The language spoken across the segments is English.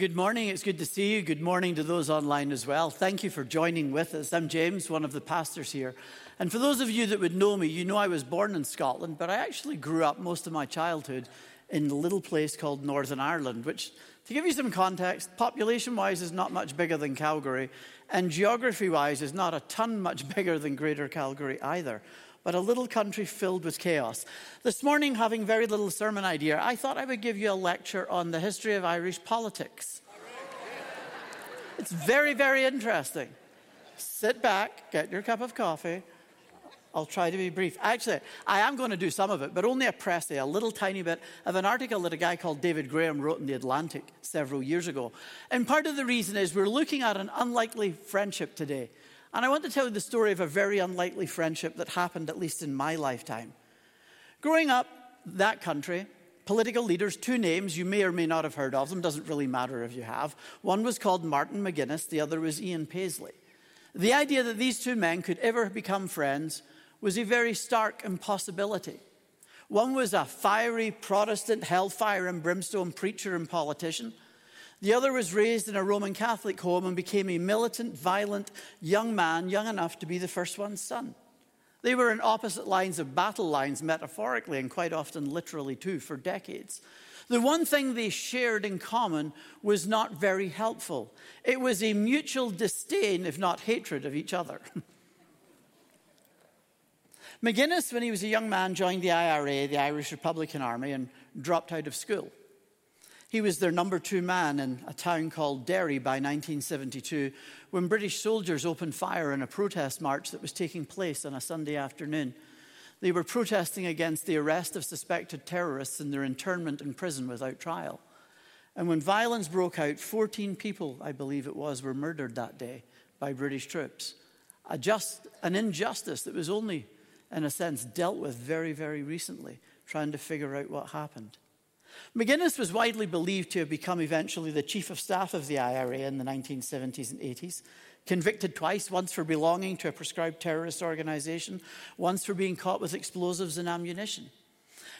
good morning. It's good to see you. Good morning to those online as well. Thank you for joining with us. I'm James, one of the pastors here. And for those of you that would know me, you know I was born in Scotland, but I actually grew up most of my childhood in a little place called Northern Ireland, which, to give you some context, population wise is not much bigger than Calgary, and geography wise is not a ton much bigger than Greater Calgary either but a little country filled with chaos. This morning, having very little sermon idea, I thought I would give you a lecture on the history of Irish politics. It's very, very interesting. Sit back, get your cup of coffee. I'll try to be brief. Actually, I am going to do some of it, but only a précis, a little tiny bit of an article that a guy called David Graham wrote in The Atlantic several years ago. And part of the reason is we're looking at an unlikely friendship today. And I want to tell you the story of a very unlikely friendship that happened, at least in my lifetime. Growing up, that country, political leaders, two names, you may or may not have heard of them, doesn't really matter if you have. One was called Martin McGuinness, the other was Ian Paisley. The idea that these two men could ever become friends was a very stark impossibility. One was a fiery Protestant hellfire and brimstone preacher and politician. The other was raised in a Roman Catholic home and became a militant, violent young man, young enough to be the first one's son. They were in opposite lines of battle lines, metaphorically and quite often literally too, for decades. The one thing they shared in common was not very helpful. It was a mutual disdain, if not hatred, of each other. McGuinness, when he was a young man, joined the IRA, the Irish Republican Army, and dropped out of school. He was their number two man in a town called Derry by 1972 when British soldiers opened fire in a protest march that was taking place on a Sunday afternoon. They were protesting against the arrest of suspected terrorists and their internment in prison without trial. And when violence broke out, 14 people, I believe it was, were murdered that day by British troops. Just, an injustice that was only, in a sense, dealt with very, very recently, trying to figure out what happened. McGuinness was widely believed to have become eventually the chief of staff of the IRA in the 1970s and 80s. Convicted twice, once for belonging to a proscribed terrorist organization, once for being caught with explosives and ammunition.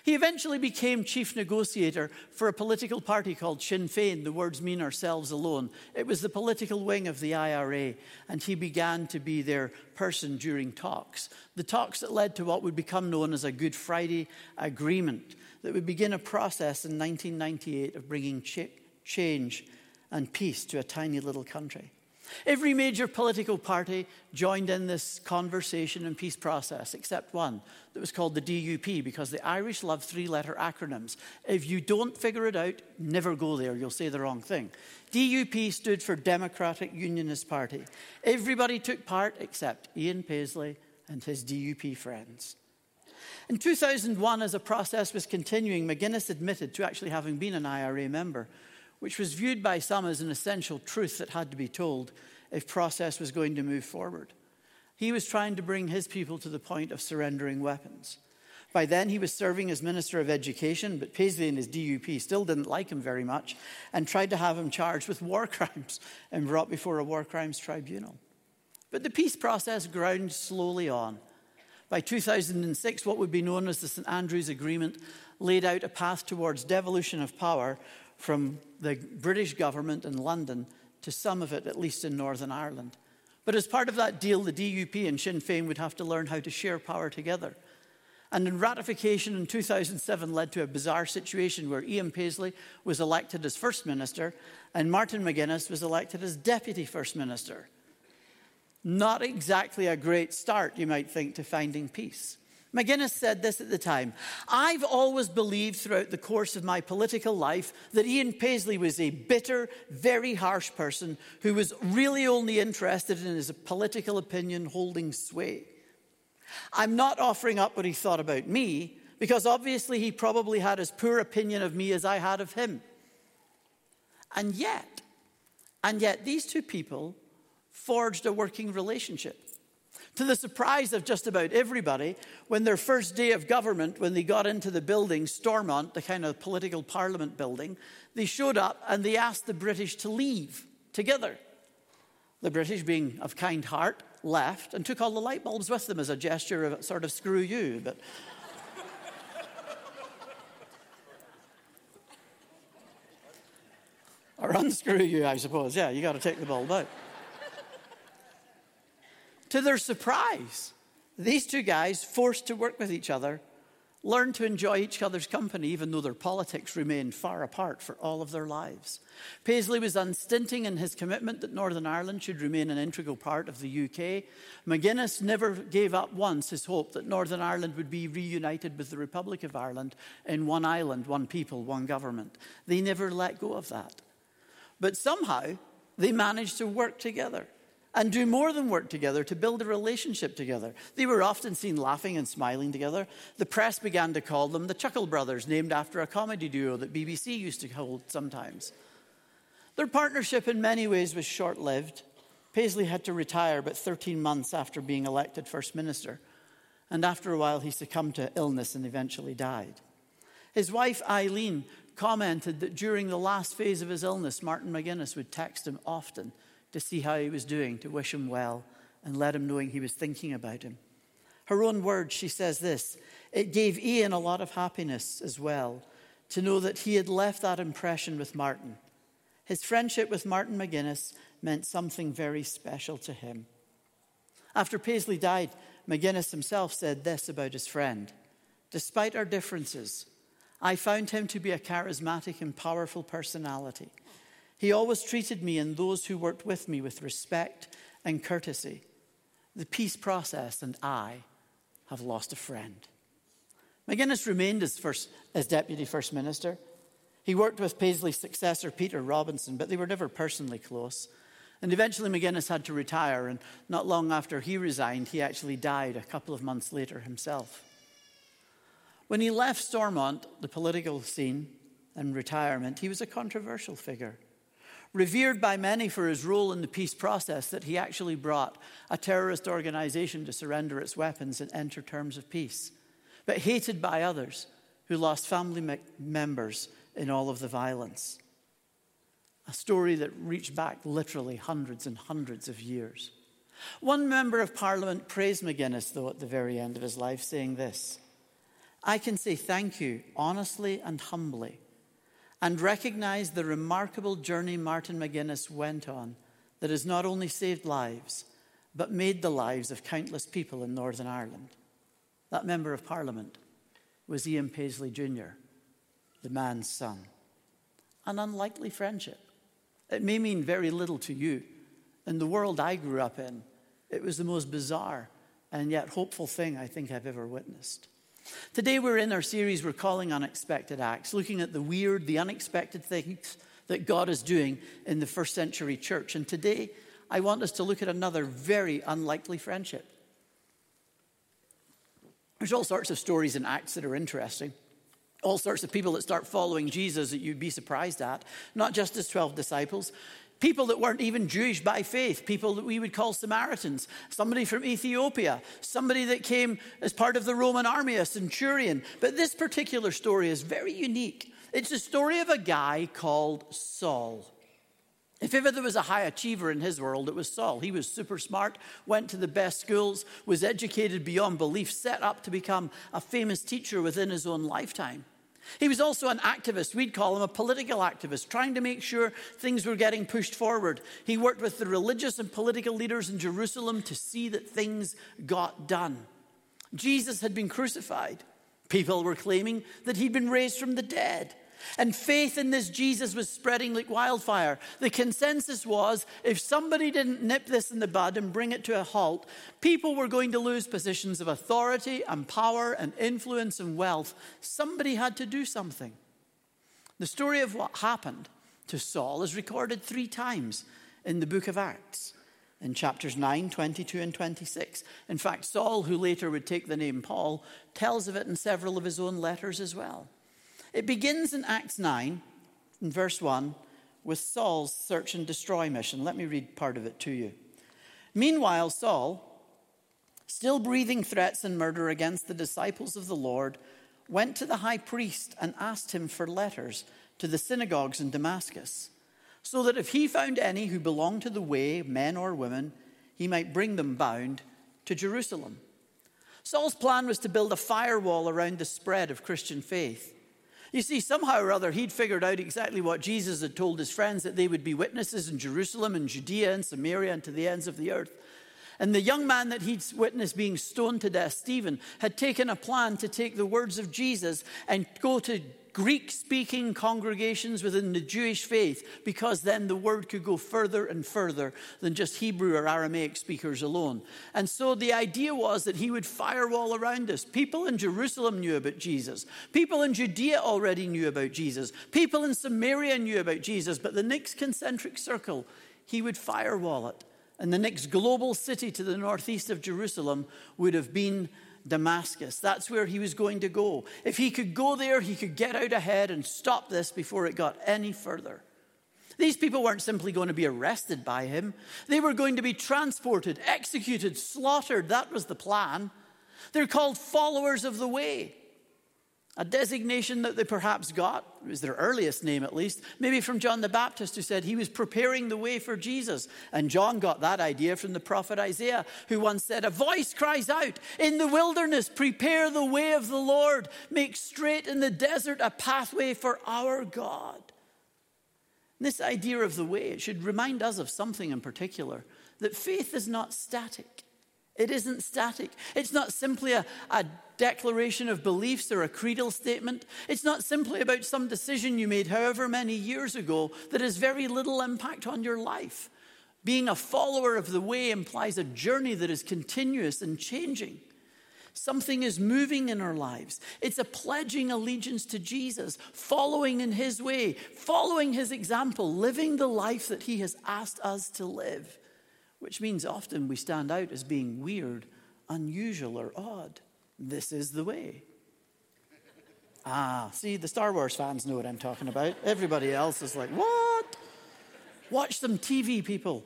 He eventually became chief negotiator for a political party called Sinn Féin. The words mean ourselves alone. It was the political wing of the IRA, and he began to be their person during talks. The talks that led to what would become known as a Good Friday Agreement, that would begin a process in 1998 of bringing ch- change and peace to a tiny little country. Every major political party joined in this conversation and peace process, except one that was called the DUP, because the Irish love three letter acronyms. If you don't figure it out, never go there, you'll say the wrong thing. DUP stood for Democratic Unionist Party. Everybody took part except Ian Paisley and his DUP friends. In 2001, as the process was continuing, McGuinness admitted to actually having been an IRA member, which was viewed by some as an essential truth that had to be told if process was going to move forward. He was trying to bring his people to the point of surrendering weapons. By then, he was serving as Minister of Education, but Paisley and his DUP still didn't like him very much and tried to have him charged with war crimes and brought before a war crimes tribunal. But the peace process ground slowly on. By 2006, what would be known as the St Andrews Agreement laid out a path towards devolution of power from the British government in London to some of it, at least in Northern Ireland. But as part of that deal, the DUP and Sinn Féin would have to learn how to share power together. And in ratification in 2007 led to a bizarre situation where Ian Paisley was elected as First Minister and Martin McGuinness was elected as Deputy First Minister. Not exactly a great start, you might think, to finding peace. McGuinness said this at the time I've always believed throughout the course of my political life that Ian Paisley was a bitter, very harsh person who was really only interested in his political opinion holding sway. I'm not offering up what he thought about me, because obviously he probably had as poor opinion of me as I had of him. And yet, and yet, these two people forged a working relationship. To the surprise of just about everybody, when their first day of government, when they got into the building, Stormont, the kind of political parliament building, they showed up and they asked the British to leave together. The British, being of kind heart, left and took all the light bulbs with them as a gesture of sort of screw you. But Or unscrew you, I suppose. Yeah, you got to take the bulb out. To their surprise, these two guys, forced to work with each other, learned to enjoy each other's company, even though their politics remained far apart for all of their lives. Paisley was unstinting in his commitment that Northern Ireland should remain an integral part of the UK. McGuinness never gave up once his hope that Northern Ireland would be reunited with the Republic of Ireland in one island, one people, one government. They never let go of that. But somehow, they managed to work together and do more than work together to build a relationship together. They were often seen laughing and smiling together. The press began to call them the Chuckle Brothers, named after a comedy duo that BBC used to hold sometimes. Their partnership, in many ways, was short lived. Paisley had to retire but 13 months after being elected First Minister, and after a while, he succumbed to illness and eventually died. His wife, Eileen, commented that during the last phase of his illness, Martin McGuinness would text him often to see how he was doing, to wish him well, and let him knowing he was thinking about him. Her own words, she says this it gave Ian a lot of happiness as well to know that he had left that impression with Martin. His friendship with Martin McGuinness meant something very special to him. After Paisley died, McGuinness himself said this about his friend Despite our differences, I found him to be a charismatic and powerful personality. He always treated me and those who worked with me with respect and courtesy. The peace process and I have lost a friend. McGuinness remained as, first, as Deputy First Minister. He worked with Paisley's successor, Peter Robinson, but they were never personally close. And eventually, McGuinness had to retire, and not long after he resigned, he actually died a couple of months later himself. When he left Stormont, the political scene, and retirement, he was a controversial figure revered by many for his role in the peace process that he actually brought a terrorist organization to surrender its weapons and enter terms of peace, but hated by others who lost family members in all of the violence. A story that reached back literally hundreds and hundreds of years. One member of parliament praised McGuinness, though, at the very end of his life, saying this I can say thank you honestly and humbly and recognize the remarkable journey Martin McGuinness went on that has not only saved lives, but made the lives of countless people in Northern Ireland. That member of parliament was Ian Paisley Jr., the man's son. An unlikely friendship. It may mean very little to you. In the world I grew up in, it was the most bizarre and yet hopeful thing I think I've ever witnessed. Today, we're in our series we're calling Unexpected Acts, looking at the weird, the unexpected things that God is doing in the first century church. And today, I want us to look at another very unlikely friendship. There's all sorts of stories in Acts that are interesting. All sorts of people that start following Jesus that you'd be surprised at, not just his 12 disciples, people that weren't even Jewish by faith, people that we would call Samaritans, somebody from Ethiopia, somebody that came as part of the Roman army, a centurion. But this particular story is very unique. It's the story of a guy called Saul. If ever there was a high achiever in his world, it was Saul. He was super smart, went to the best schools, was educated beyond belief, set up to become a famous teacher within his own lifetime. He was also an activist. We'd call him a political activist, trying to make sure things were getting pushed forward. He worked with the religious and political leaders in Jerusalem to see that things got done. Jesus had been crucified. People were claiming that he'd been raised from the dead. And faith in this Jesus was spreading like wildfire. The consensus was if somebody didn't nip this in the bud and bring it to a halt, people were going to lose positions of authority and power and influence and wealth. Somebody had to do something. The story of what happened to Saul is recorded three times in the book of Acts in chapters 9, 22, and 26. In fact, Saul, who later would take the name Paul, tells of it in several of his own letters as well. It begins in Acts 9, in verse 1, with Saul's search and destroy mission. Let me read part of it to you. Meanwhile, Saul, still breathing threats and murder against the disciples of the Lord, went to the high priest and asked him for letters to the synagogues in Damascus, so that if he found any who belonged to the way, men or women, he might bring them bound to Jerusalem. Saul's plan was to build a firewall around the spread of Christian faith You see, somehow or other, he'd figured out exactly what Jesus had told his friends that they would be witnesses in Jerusalem and Judea and Samaria and to the ends of the earth. And the young man that he'd witnessed being stoned to death, Stephen, had taken a plan to take the words of Jesus and go to Greek speaking congregations within the Jewish faith because then the word could go further and further than just Hebrew or Aramaic speakers alone. And so the idea was that he would firewall around us. People in Jerusalem knew about Jesus, people in Judea already knew about Jesus, people in Samaria knew about Jesus, but the next concentric circle, he would firewall it. And the next global city to the northeast of Jerusalem would have been Damascus. That's where he was going to go. If he could go there, he could get out ahead and stop this before it got any further. These people weren't simply going to be arrested by him, they were going to be transported, executed, slaughtered. That was the plan. They're called followers of the way a designation that they perhaps got, it was their earliest name at least, maybe from John the Baptist, who said he was preparing the way for Jesus. And John got that idea from the prophet Isaiah, who once said, A voice cries out, In the wilderness, prepare the way of the Lord, make straight in the desert a pathway for our God. This idea of the way, it should remind us of something in particular that faith is not static. It isn't static. It's not simply a, a declaration of beliefs or a creedal statement. It's not simply about some decision you made however many years ago that has very little impact on your life. Being a follower of the way implies a journey that is continuous and changing. Something is moving in our lives. It's a pledging allegiance to Jesus, following in his way, following his example, living the life that he has asked us to live which means often we stand out as being weird, unusual, or odd. This is the way. Ah, see, the Star Wars fans know what I'm talking about. Everybody else is like, what? Watch some TV, people.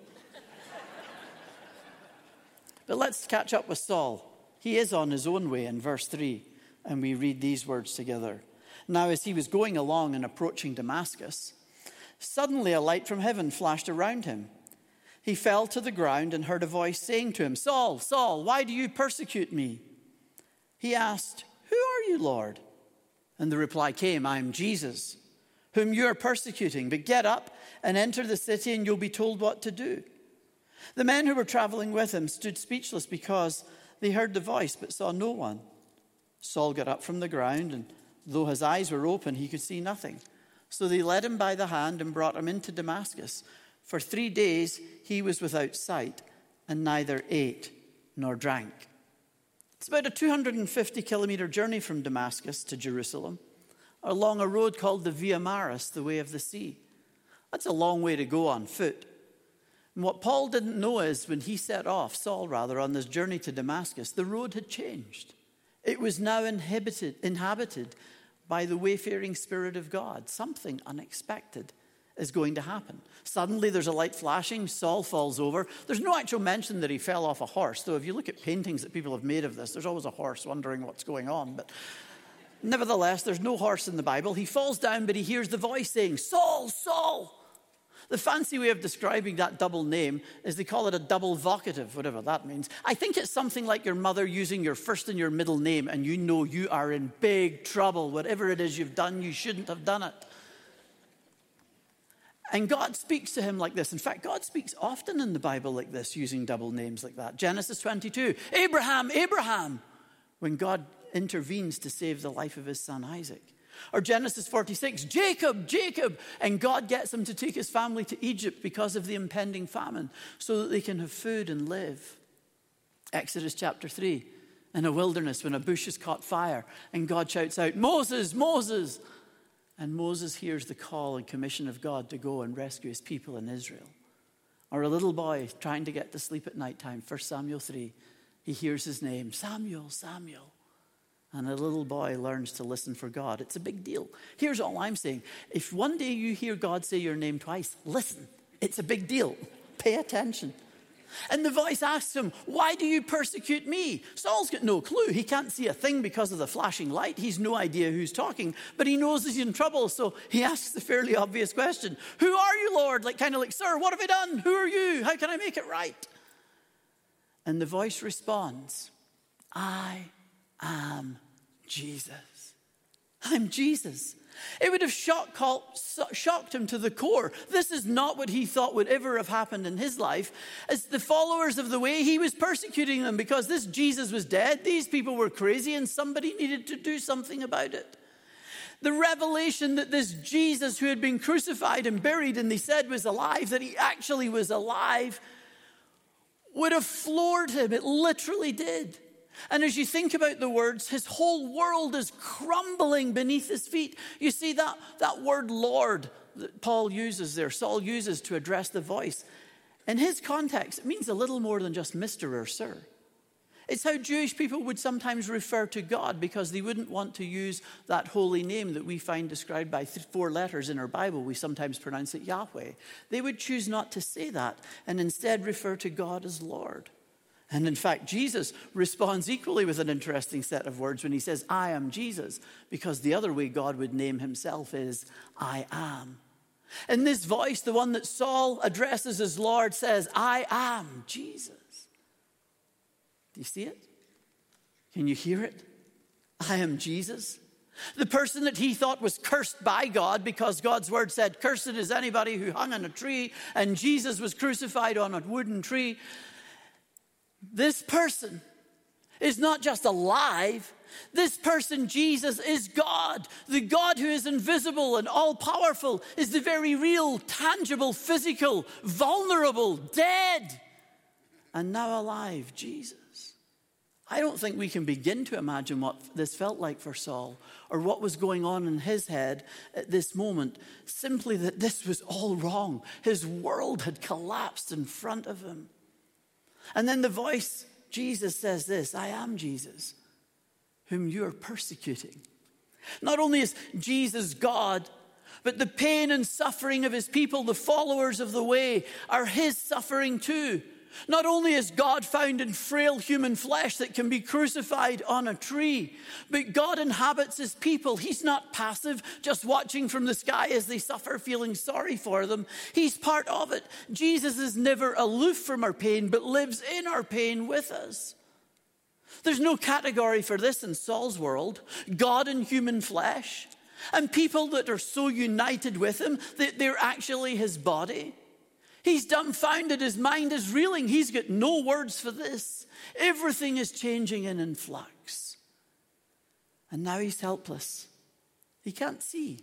But let's catch up with Saul. He is on his own way in verse 3, and we read these words together. Now, as he was going along and approaching Damascus, suddenly a light from heaven flashed around him he fell to the ground and heard a voice saying to him, Saul, Saul, why do you persecute me? He asked, Who are you, Lord? And the reply came, I am Jesus, whom you are persecuting. But get up and enter the city, and you'll be told what to do. The men who were traveling with him stood speechless because they heard the voice but saw no one. Saul got up from the ground, and though his eyes were open, he could see nothing. So they led him by the hand and brought him into Damascus. For three days he was without sight and neither ate nor drank. It's about a 250 kilometer journey from Damascus to Jerusalem along a road called the Via Maris, the way of the sea. That's a long way to go on foot. And what Paul didn't know is when he set off, Saul rather, on this journey to Damascus, the road had changed. It was now inhabited, inhabited by the wayfaring Spirit of God, something unexpected is going to happen. Suddenly there's a light flashing, Saul falls over. There's no actual mention that he fell off a horse, though if you look at paintings that people have made of this, there's always a horse wondering what's going on. But nevertheless, there's no horse in the Bible. He falls down, but he hears the voice saying, Saul, Saul. The fancy way of describing that double name is they call it a double vocative, whatever that means. I think it's something like your mother using your first and your middle name, and you know you are in big trouble. Whatever it is you've done, you shouldn't have done it. And God speaks to him like this. In fact, God speaks often in the Bible like this, using double names like that. Genesis 22, Abraham, Abraham, when God intervenes to save the life of his son Isaac. Or Genesis 46, Jacob, Jacob, and God gets him to take his family to Egypt because of the impending famine so that they can have food and live. Exodus chapter 3, in a wilderness when a bush has caught fire, and God shouts out, Moses, Moses, and Moses hears the call and commission of God to go and rescue his people in Israel. Or a little boy trying to get to sleep at night time, 1 Samuel 3, he hears his name, Samuel, Samuel. And a little boy learns to listen for God. It's a big deal. Here's all I'm saying if one day you hear God say your name twice, listen. It's a big deal. Pay attention. And the voice asks him, Why do you persecute me? Saul's got no clue. He can't see a thing because of the flashing light. He's no idea who's talking, but he knows he's in trouble. So he asks the fairly obvious question Who are you, Lord? Like, kind of like, Sir, what have I done? Who are you? How can I make it right? And the voice responds, I am Jesus. I'm Jesus. It would have shocked, him to the core. This is not what he thought would ever have happened in his life. As the followers of the way, he was persecuting them because this Jesus was dead. These people were crazy, and somebody needed to do something about it. The revelation that this Jesus who had been crucified and buried and they said was alive, that he actually was alive, would have floored him. It literally did. And as you think about the words, his whole world is crumbling beneath his feet. You see that, that word Lord that Paul uses there, Saul uses to address the voice. In his context, it means a little more than just Mr. or Sir. It's how Jewish people would sometimes refer to God because they wouldn't want to use that holy name that we find described by four letters in our Bible. We sometimes pronounce it Yahweh. They would choose not to say that and instead refer to God as Lord. And in fact, Jesus responds equally with an interesting set of words when he says, I am Jesus, because the other way God would name himself is, I am. In this voice, the one that Saul addresses as Lord, says, I am Jesus. Do you see it? Can you hear it? I am Jesus. The person that he thought was cursed by God because God's word said, Cursed is anybody who hung on a tree, and Jesus was crucified on a wooden tree. This person is not just alive. This person, Jesus, is God. The God who is invisible and all powerful is the very real, tangible, physical, vulnerable, dead, and now alive Jesus. I don't think we can begin to imagine what this felt like for Saul or what was going on in his head at this moment. Simply that this was all wrong. His world had collapsed in front of him. And then the voice, Jesus says this I am Jesus, whom you are persecuting. Not only is Jesus God, but the pain and suffering of his people, the followers of the way, are his suffering too. Not only is God found in frail human flesh that can be crucified on a tree, but God inhabits his people. He's not passive, just watching from the sky as they suffer, feeling sorry for them. He's part of it. Jesus is never aloof from our pain, but lives in our pain with us. There's no category for this in Saul's world God in human flesh, and people that are so united with him that they're actually his body. He's dumbfounded. His mind is reeling. He's got no words for this. Everything is changing and in flux. And now he's helpless. He can't see.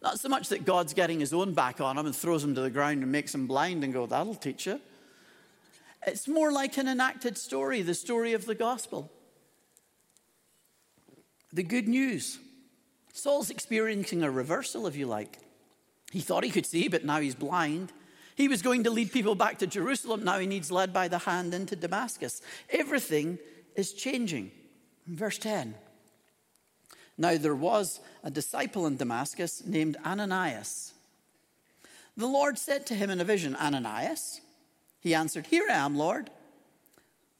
Not so much that God's getting his own back on him and throws him to the ground and makes him blind and go, that'll teach you. It's more like an enacted story, the story of the gospel. The good news. Saul's experiencing a reversal, if you like. He thought he could see, but now he's blind. He was going to lead people back to Jerusalem. Now he needs led by the hand into Damascus. Everything is changing. Verse 10. Now there was a disciple in Damascus named Ananias. The Lord said to him in a vision, Ananias. He answered, Here I am, Lord.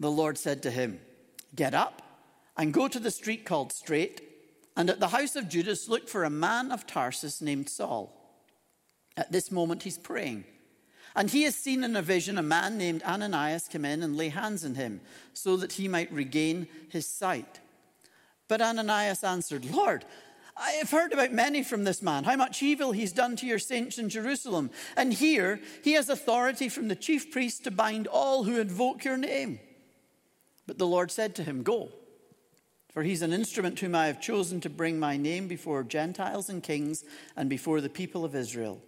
The Lord said to him, Get up and go to the street called Straight, and at the house of Judas look for a man of Tarsus named Saul. At this moment he's praying. And he has seen in a vision a man named Ananias come in and lay hands on him so that he might regain his sight. But Ananias answered, Lord, I have heard about many from this man, how much evil he's done to your saints in Jerusalem. And here he has authority from the chief priest to bind all who invoke your name. But the Lord said to him, Go, for he's an instrument whom I have chosen to bring my name before Gentiles and kings and before the people of Israel.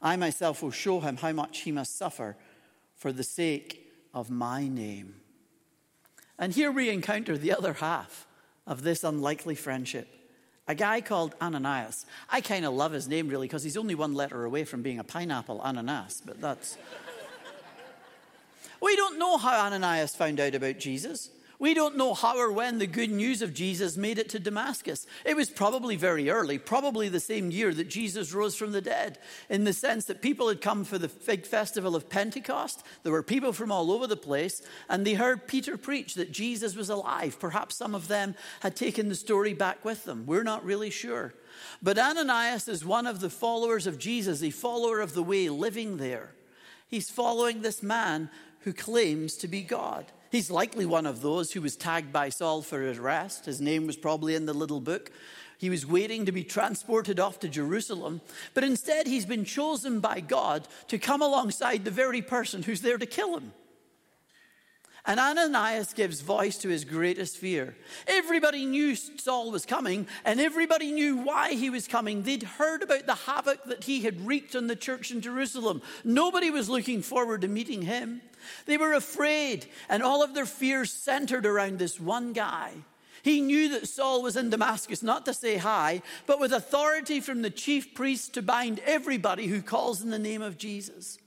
I myself will show him how much he must suffer for the sake of my name. And here we encounter the other half of this unlikely friendship. A guy called Ananias. I kind of love his name really because he's only one letter away from being a pineapple, ananas, but that's. we don't know how Ananias found out about Jesus. We don't know how or when the good news of Jesus made it to Damascus. It was probably very early, probably the same year that Jesus rose from the dead, in the sense that people had come for the big festival of Pentecost. There were people from all over the place, and they heard Peter preach that Jesus was alive. Perhaps some of them had taken the story back with them. We're not really sure. But Ananias is one of the followers of Jesus, a follower of the way, living there. He's following this man who claims to be God. He's likely one of those who was tagged by Saul for his arrest. His name was probably in the little book. He was waiting to be transported off to Jerusalem, but instead he's been chosen by God to come alongside the very person who's there to kill him. And Ananias gives voice to his greatest fear. Everybody knew Saul was coming, and everybody knew why he was coming. They'd heard about the havoc that he had wreaked on the church in Jerusalem. Nobody was looking forward to meeting him. They were afraid, and all of their fears centered around this one guy. He knew that Saul was in Damascus, not to say hi, but with authority from the chief priest to bind everybody who calls in the name of Jesus.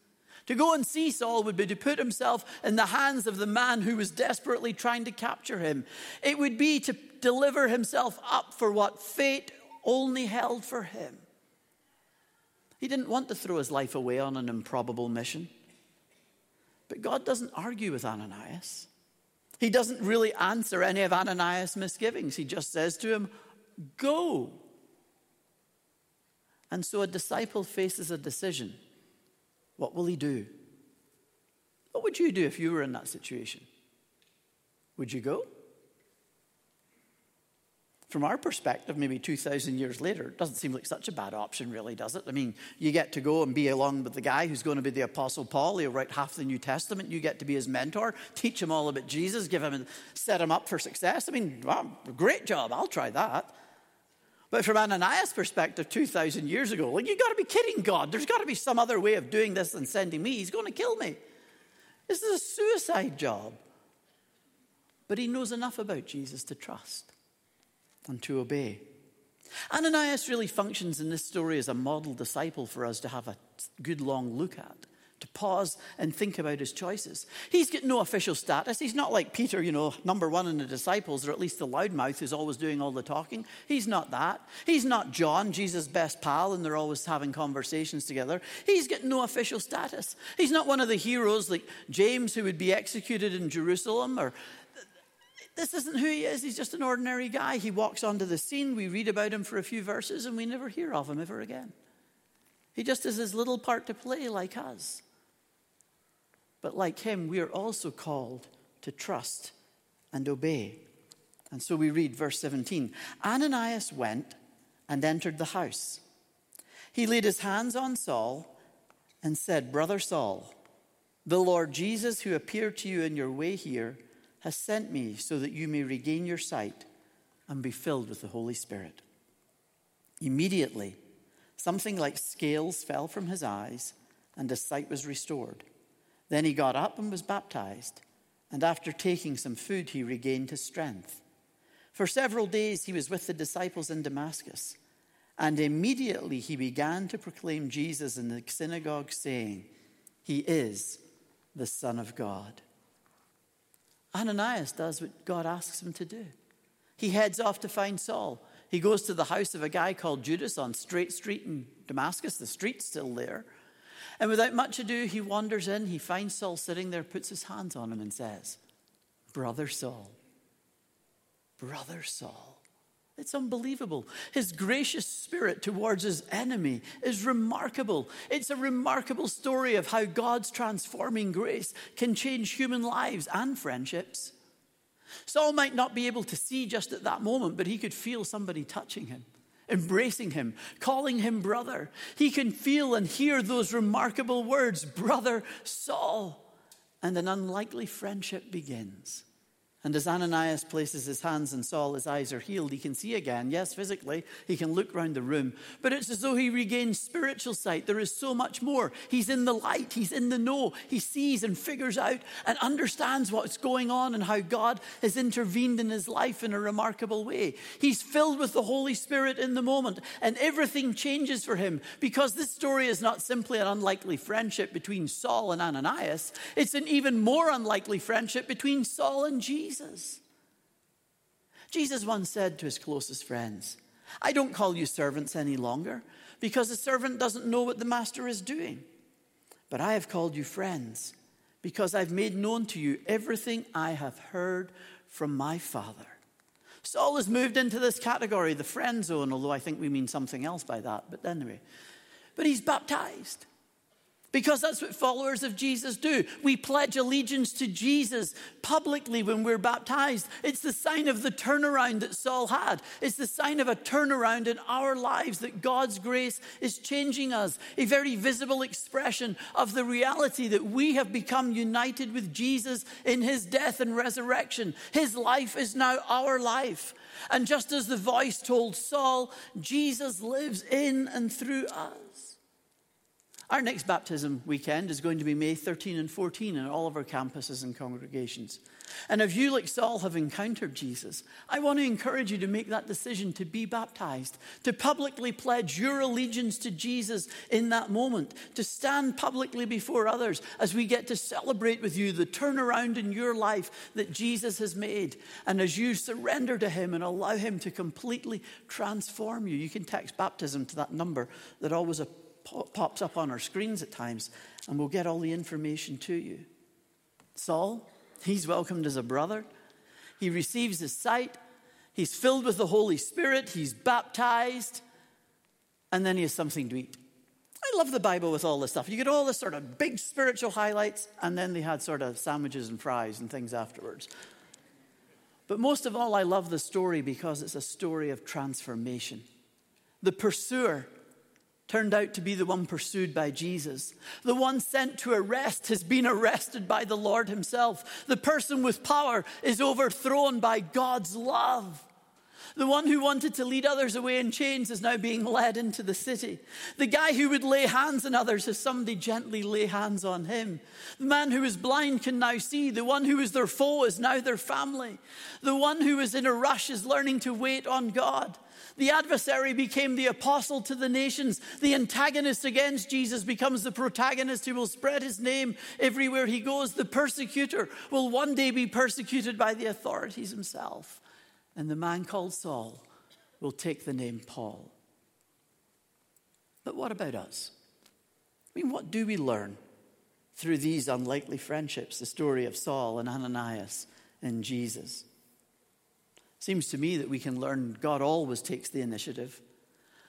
To go and see Saul would be to put himself in the hands of the man who was desperately trying to capture him. It would be to deliver himself up for what fate only held for him. He didn't want to throw his life away on an improbable mission. But God doesn't argue with Ananias. He doesn't really answer any of Ananias' misgivings. He just says to him, Go. And so a disciple faces a decision. What will he do? What would you do if you were in that situation? Would you go? From our perspective, maybe 2,000 years later, it doesn't seem like such a bad option, really, does it? I mean, you get to go and be along with the guy who's going to be the Apostle Paul. He'll write half the New Testament. You get to be his mentor, teach him all about Jesus, give him, and set him up for success. I mean, great job. I'll try that. But from Ananias' perspective, 2,000 years ago, like, you've got to be kidding God. There's got to be some other way of doing this than sending me. He's going to kill me. This is a suicide job. But he knows enough about Jesus to trust and to obey. Ananias really functions in this story as a model disciple for us to have a good long look at to pause and think about his choices. He's got no official status. He's not like Peter, you know, number one in the disciples, or at least the loudmouth who's always doing all the talking. He's not that. He's not John, Jesus' best pal, and they're always having conversations together. He's got no official status. He's not one of the heroes like James who would be executed in Jerusalem or this isn't who he is. He's just an ordinary guy. He walks onto the scene. We read about him for a few verses and we never hear of him ever again. He just has his little part to play like us. But like him, we are also called to trust and obey. And so we read verse 17 Ananias went and entered the house. He laid his hands on Saul and said, Brother Saul, the Lord Jesus, who appeared to you in your way here, has sent me so that you may regain your sight and be filled with the Holy Spirit. Immediately, something like scales fell from his eyes, and his sight was restored. Then he got up and was baptized, and after taking some food, he regained his strength. For several days he was with the disciples in Damascus, and immediately he began to proclaim Jesus in the synagogue, saying, He is the Son of God. Ananias does what God asks him to do. He heads off to find Saul. He goes to the house of a guy called Judas on Straight Street in Damascus. The street's still there. And without much ado, he wanders in, he finds Saul sitting there, puts his hands on him, and says, Brother Saul, Brother Saul. It's unbelievable. His gracious spirit towards his enemy is remarkable. It's a remarkable story of how God's transforming grace can change human lives and friendships. Saul might not be able to see just at that moment, but he could feel somebody touching him embracing him, calling him brother. He can feel and hear those remarkable words, brother Saul. And an unlikely friendship begins. And as Ananias places his hands on Saul, his eyes are healed. He can see again. Yes, physically, he can look round the room. But it's as though he regains spiritual sight. There is so much more. He's in the light, he's in the know. He sees and figures out and understands what's going on and how God has intervened in his life in a remarkable way. He's filled with the Holy Spirit in the moment, and everything changes for him because this story is not simply an unlikely friendship between Saul and Ananias, it's an even more unlikely friendship between Saul and Jesus. Jesus. Jesus once said to his closest friends, I don't call you servants any longer because a servant doesn't know what the master is doing. But I have called you friends because I've made known to you everything I have heard from my Father. Saul has moved into this category, the friend zone, although I think we mean something else by that. But anyway, but he's baptized. Because that's what followers of Jesus do. We pledge allegiance to Jesus publicly when we're baptized. It's the sign of the turnaround that Saul had. It's the sign of a turnaround in our lives that God's grace is changing us. A very visible expression of the reality that we have become united with Jesus in his death and resurrection. His life is now our life. And just as the voice told Saul, Jesus lives in and through us. Our next baptism weekend is going to be May 13 and 14 in all of our campuses and congregations. And if you, like Saul, have encountered Jesus, I want to encourage you to make that decision to be baptized, to publicly pledge your allegiance to Jesus in that moment, to stand publicly before others as we get to celebrate with you the turnaround in your life that Jesus has made. And as you surrender to Him and allow Him to completely transform you, you can text baptism to that number that always appears pops up on our screens at times, and we'll get all the information to you. Saul, he's welcomed as a brother. He receives his sight. He's filled with the Holy Spirit. He's baptized. And then he has something to eat. I love the Bible with all this stuff. You get all this sort of big spiritual highlights, and then they had sort of sandwiches and fries and things afterwards. But most of all, I love the story because it's a story of transformation. The pursuer turned out to be the one pursued by Jesus. The one sent to arrest has been arrested by the Lord Himself. The person with power is overthrown by God's love. The one who wanted to lead others away in chains is now being led into the city. The guy who would lay hands on others has somebody gently lay hands on him. The man who was blind can now see. The one who was their foe is now their family. The one who was in a rush is learning to wait on God. The adversary became the apostle to the nations. The antagonist against Jesus becomes the protagonist who will spread his name everywhere he goes. The persecutor will one day be persecuted by the authorities himself. And the man called Saul will take the name Paul. But what about us? I mean, what do we learn through these unlikely friendships, the story of Saul and Ananias and Jesus? Seems to me that we can learn God always takes the initiative.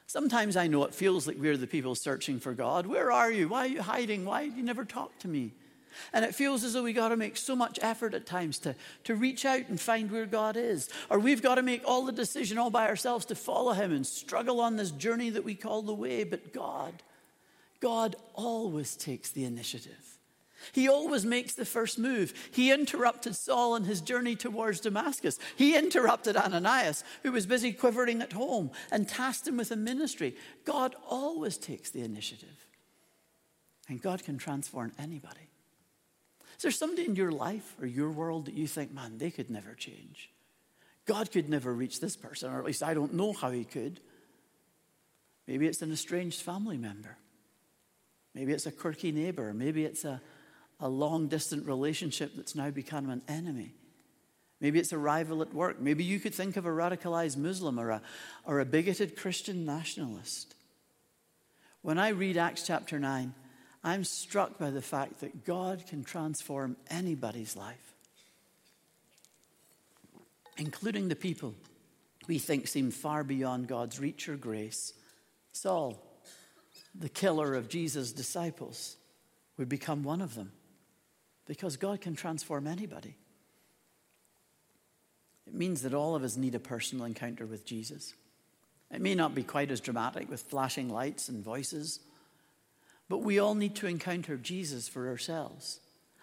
Sometimes I know it feels like we're the people searching for God. Where are you? Why are you hiding? Why do you never talk to me? And it feels as though we got to make so much effort at times to, to reach out and find where God is. Or we've got to make all the decision all by ourselves to follow Him and struggle on this journey that we call the way. But God, God always takes the initiative. He always makes the first move. He interrupted Saul on his journey towards Damascus. He interrupted Ananias, who was busy quivering at home, and tasked him with a ministry. God always takes the initiative. And God can transform anybody. Is there somebody in your life or your world that you think, man, they could never change? God could never reach this person, or at least I don't know how he could. Maybe it's an estranged family member. Maybe it's a quirky neighbor. Maybe it's a a long distant relationship that's now become an enemy. Maybe it's a rival at work. Maybe you could think of a radicalized Muslim or a, or a bigoted Christian nationalist. When I read Acts chapter 9, I'm struck by the fact that God can transform anybody's life, including the people we think seem far beyond God's reach or grace. Saul, the killer of Jesus' disciples, would become one of them because God can transform anybody. It means that all of us need a personal encounter with Jesus. It may not be quite as dramatic with flashing lights and voices, but we all need to encounter Jesus for ourselves.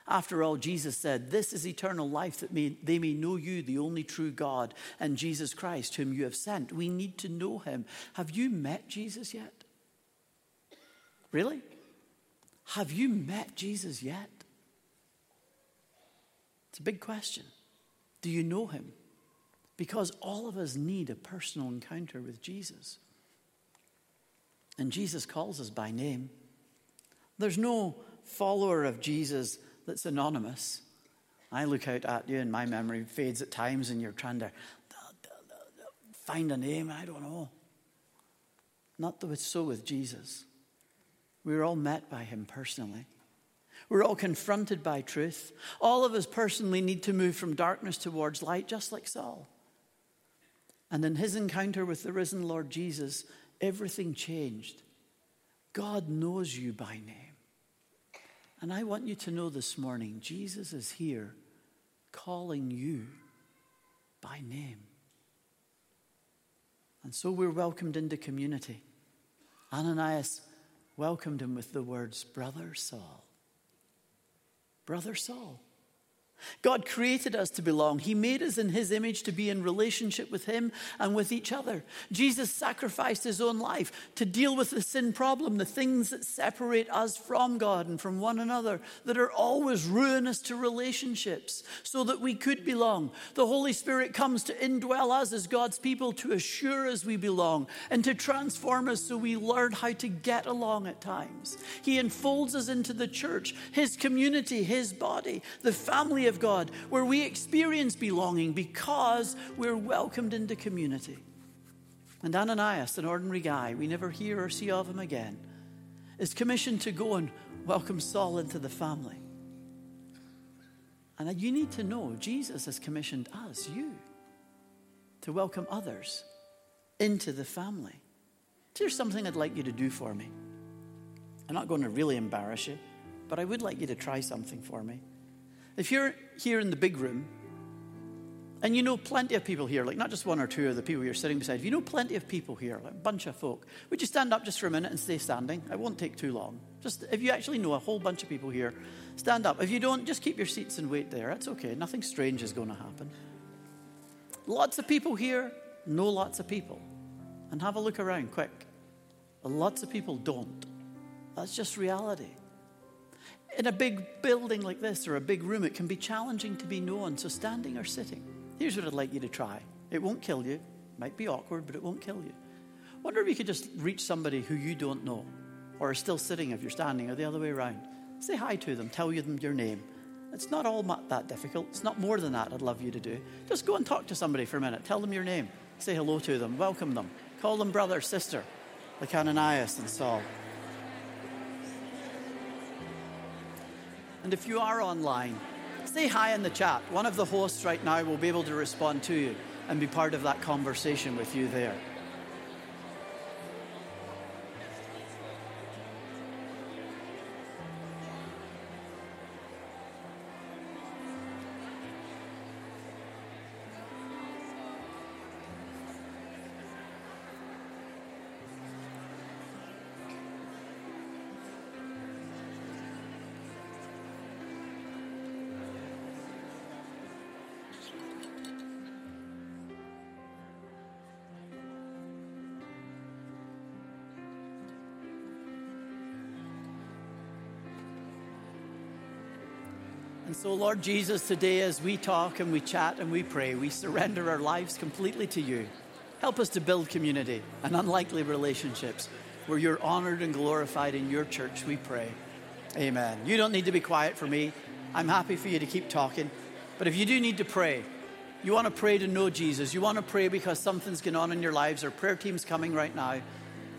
After all, Jesus said, This is eternal life, that may, they may know you, the only true God, and Jesus Christ, whom you have sent. We need to know him. Have you met Jesus yet? Really? Have you met Jesus yet? It's a big question. Do you know him? Because all of us need a personal encounter with Jesus. And Jesus calls us by name. There's no follower of Jesus that's anonymous. I look out at you and my memory fades at times and you're trying to find a name, I don't know. Not that it's so with Jesus. We are all met by him personally. We're all confronted by truth. All of us personally need to move from darkness towards light, just like Saul. And in his encounter with the risen Lord Jesus, everything changed. God knows you by name. And I want you to know this morning Jesus is here calling you by name. And so we're welcomed into community. Ananias welcomed him with the words, Brother Saul. Brother Saul. God created us to belong. He made us in His image to be in relationship with Him and with each other. Jesus sacrificed His own life to deal with the sin problem, the things that separate us from God and from one another, that are always ruinous to relationships, so that we could belong. The Holy Spirit comes to indwell us as God's people to assure us we belong and to transform us so we learn how to get along at times. He enfolds us into the church, His community, His body, the family of God, where we experience belonging because we're welcomed into community. And Ananias, an ordinary guy, we never hear or see of him again, is commissioned to go and welcome Saul into the family. And you need to know Jesus has commissioned us, you, to welcome others into the family. Here's something I'd like you to do for me. I'm not going to really embarrass you, but I would like you to try something for me. If you're here in the big room, and you know plenty of people here, like not just one or two of the people you're sitting beside, if you know plenty of people here, like a bunch of folk, would you stand up just for a minute and stay standing? It won't take too long. Just if you actually know a whole bunch of people here, stand up. If you don't, just keep your seats and wait there. That's okay. Nothing strange is going to happen. Lots of people here know lots of people. And have a look around quick. Lots of people don't. That's just reality in a big building like this or a big room, it can be challenging to be known. So, standing or sitting, here's what I'd like you to try. It won't kill you. Might be awkward, but it won't kill you. Wonder if you could just reach somebody who you don't know or are still sitting if you're standing or the other way around. Say hi to them, tell them your name. It's not all that difficult. It's not more than that I'd love you to do. Just go and talk to somebody for a minute. Tell them your name. Say hello to them. Welcome them. Call them brother, sister, like Ananias and Saul. And if you are online, say hi in the chat. One of the hosts right now will be able to respond to you and be part of that conversation with you there. So, Lord Jesus, today as we talk and we chat and we pray, we surrender our lives completely to you. Help us to build community and unlikely relationships where you're honored and glorified in your church, we pray. Amen. You don't need to be quiet for me. I'm happy for you to keep talking. But if you do need to pray, you want to pray to know Jesus, you want to pray because something's going on in your lives, or prayer team's coming right now.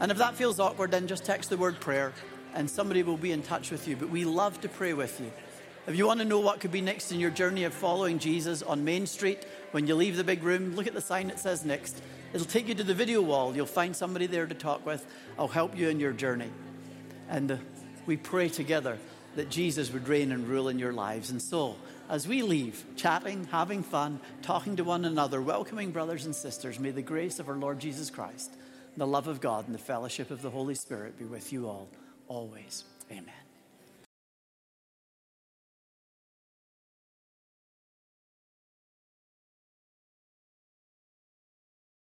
And if that feels awkward, then just text the word prayer and somebody will be in touch with you. But we love to pray with you. If you want to know what could be next in your journey of following Jesus on Main Street, when you leave the big room, look at the sign that says next. It'll take you to the video wall. You'll find somebody there to talk with. I'll help you in your journey. And uh, we pray together that Jesus would reign and rule in your lives. And so, as we leave, chatting, having fun, talking to one another, welcoming brothers and sisters, may the grace of our Lord Jesus Christ, the love of God, and the fellowship of the Holy Spirit be with you all, always. Amen.